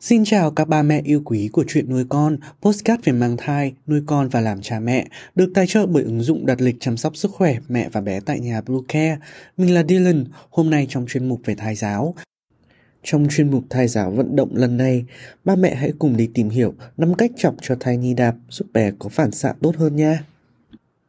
Xin chào các ba mẹ yêu quý của chuyện nuôi con, postcard về mang thai, nuôi con và làm cha mẹ, được tài trợ bởi ứng dụng đặt lịch chăm sóc sức khỏe mẹ và bé tại nhà Blue Care. Mình là Dylan, hôm nay trong chuyên mục về thai giáo. Trong chuyên mục thai giáo vận động lần này, ba mẹ hãy cùng đi tìm hiểu 5 cách chọc cho thai nhi đạp giúp bé có phản xạ tốt hơn nha.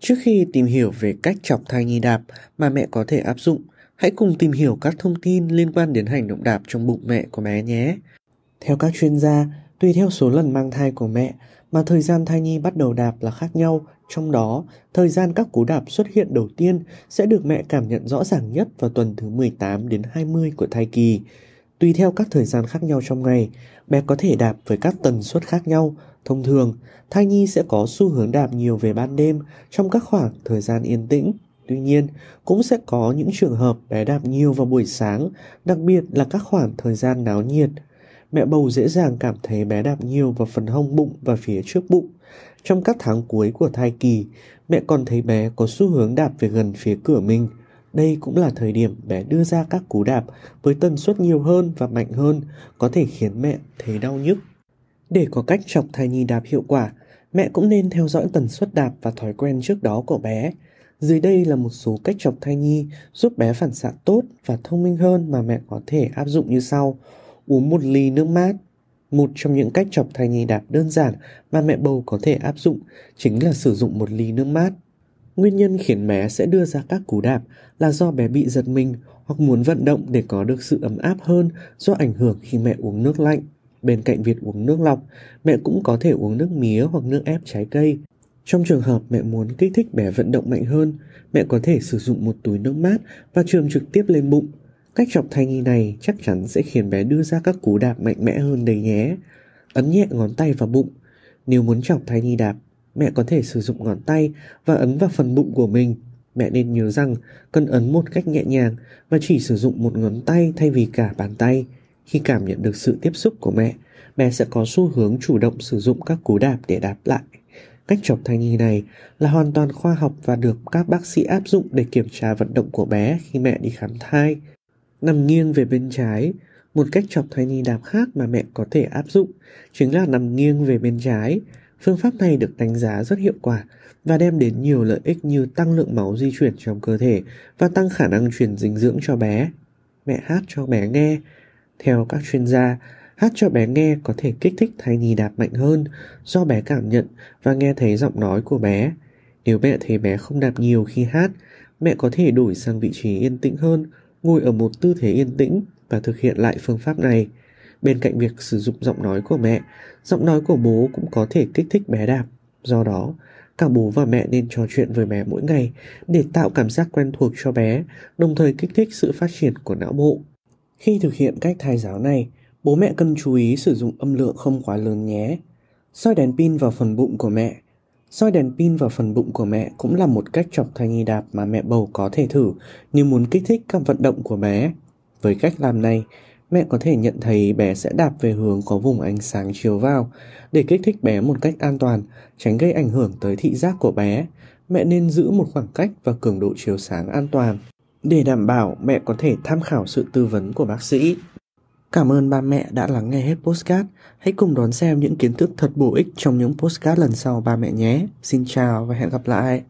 Trước khi tìm hiểu về cách chọc thai nhi đạp mà mẹ có thể áp dụng, hãy cùng tìm hiểu các thông tin liên quan đến hành động đạp trong bụng mẹ của bé nhé. Theo các chuyên gia, tùy theo số lần mang thai của mẹ mà thời gian thai nhi bắt đầu đạp là khác nhau, trong đó, thời gian các cú đạp xuất hiện đầu tiên sẽ được mẹ cảm nhận rõ ràng nhất vào tuần thứ 18 đến 20 của thai kỳ. Tùy theo các thời gian khác nhau trong ngày, bé có thể đạp với các tần suất khác nhau. Thông thường, thai nhi sẽ có xu hướng đạp nhiều về ban đêm trong các khoảng thời gian yên tĩnh. Tuy nhiên, cũng sẽ có những trường hợp bé đạp nhiều vào buổi sáng, đặc biệt là các khoảng thời gian náo nhiệt. Mẹ bầu dễ dàng cảm thấy bé đạp nhiều vào phần hông bụng và phía trước bụng. Trong các tháng cuối của thai kỳ, mẹ còn thấy bé có xu hướng đạp về gần phía cửa mình – đây cũng là thời điểm bé đưa ra các cú đạp với tần suất nhiều hơn và mạnh hơn, có thể khiến mẹ thấy đau nhức. Để có cách chọc thai nhi đạp hiệu quả, mẹ cũng nên theo dõi tần suất đạp và thói quen trước đó của bé. Dưới đây là một số cách chọc thai nhi giúp bé phản xạ tốt và thông minh hơn mà mẹ có thể áp dụng như sau. Uống một ly nước mát. Một trong những cách chọc thai nhi đạp đơn giản mà mẹ bầu có thể áp dụng chính là sử dụng một ly nước mát Nguyên nhân khiến bé sẽ đưa ra các cú đạp là do bé bị giật mình hoặc muốn vận động để có được sự ấm áp hơn do ảnh hưởng khi mẹ uống nước lạnh. Bên cạnh việc uống nước lọc, mẹ cũng có thể uống nước mía hoặc nước ép trái cây. Trong trường hợp mẹ muốn kích thích bé vận động mạnh hơn, mẹ có thể sử dụng một túi nước mát và trường trực tiếp lên bụng. Cách chọc thai nhi này chắc chắn sẽ khiến bé đưa ra các cú đạp mạnh mẽ hơn đấy nhé. Ấn nhẹ ngón tay vào bụng. Nếu muốn chọc thai nhi đạp, mẹ có thể sử dụng ngón tay và ấn vào phần bụng của mình. Mẹ nên nhớ rằng cần ấn một cách nhẹ nhàng và chỉ sử dụng một ngón tay thay vì cả bàn tay. Khi cảm nhận được sự tiếp xúc của mẹ, bé sẽ có xu hướng chủ động sử dụng các cú đạp để đạp lại. Cách chọc thai nhi này là hoàn toàn khoa học và được các bác sĩ áp dụng để kiểm tra vận động của bé khi mẹ đi khám thai. Nằm nghiêng về bên trái, một cách chọc thai nhi đạp khác mà mẹ có thể áp dụng chính là nằm nghiêng về bên trái Phương pháp này được đánh giá rất hiệu quả và đem đến nhiều lợi ích như tăng lượng máu di chuyển trong cơ thể và tăng khả năng truyền dinh dưỡng cho bé. Mẹ hát cho bé nghe. Theo các chuyên gia, hát cho bé nghe có thể kích thích thai nhi đạp mạnh hơn do bé cảm nhận và nghe thấy giọng nói của bé. Nếu mẹ thấy bé không đạp nhiều khi hát, mẹ có thể đổi sang vị trí yên tĩnh hơn, ngồi ở một tư thế yên tĩnh và thực hiện lại phương pháp này. Bên cạnh việc sử dụng giọng nói của mẹ, giọng nói của bố cũng có thể kích thích bé đạp. Do đó, cả bố và mẹ nên trò chuyện với bé mỗi ngày để tạo cảm giác quen thuộc cho bé, đồng thời kích thích sự phát triển của não bộ. Khi thực hiện cách thai giáo này, bố mẹ cần chú ý sử dụng âm lượng không quá lớn nhé. Soi đèn pin vào phần bụng của mẹ. Soi đèn pin vào phần bụng của mẹ cũng là một cách chọc thai nhi đạp mà mẹ bầu có thể thử nếu muốn kích thích các vận động của bé. Với cách làm này, mẹ có thể nhận thấy bé sẽ đạp về hướng có vùng ánh sáng chiếu vào để kích thích bé một cách an toàn, tránh gây ảnh hưởng tới thị giác của bé. Mẹ nên giữ một khoảng cách và cường độ chiếu sáng an toàn. Để đảm bảo mẹ có thể tham khảo sự tư vấn của bác sĩ. Cảm ơn ba mẹ đã lắng nghe hết postcard. Hãy cùng đón xem những kiến thức thật bổ ích trong những postcard lần sau ba mẹ nhé. Xin chào và hẹn gặp lại.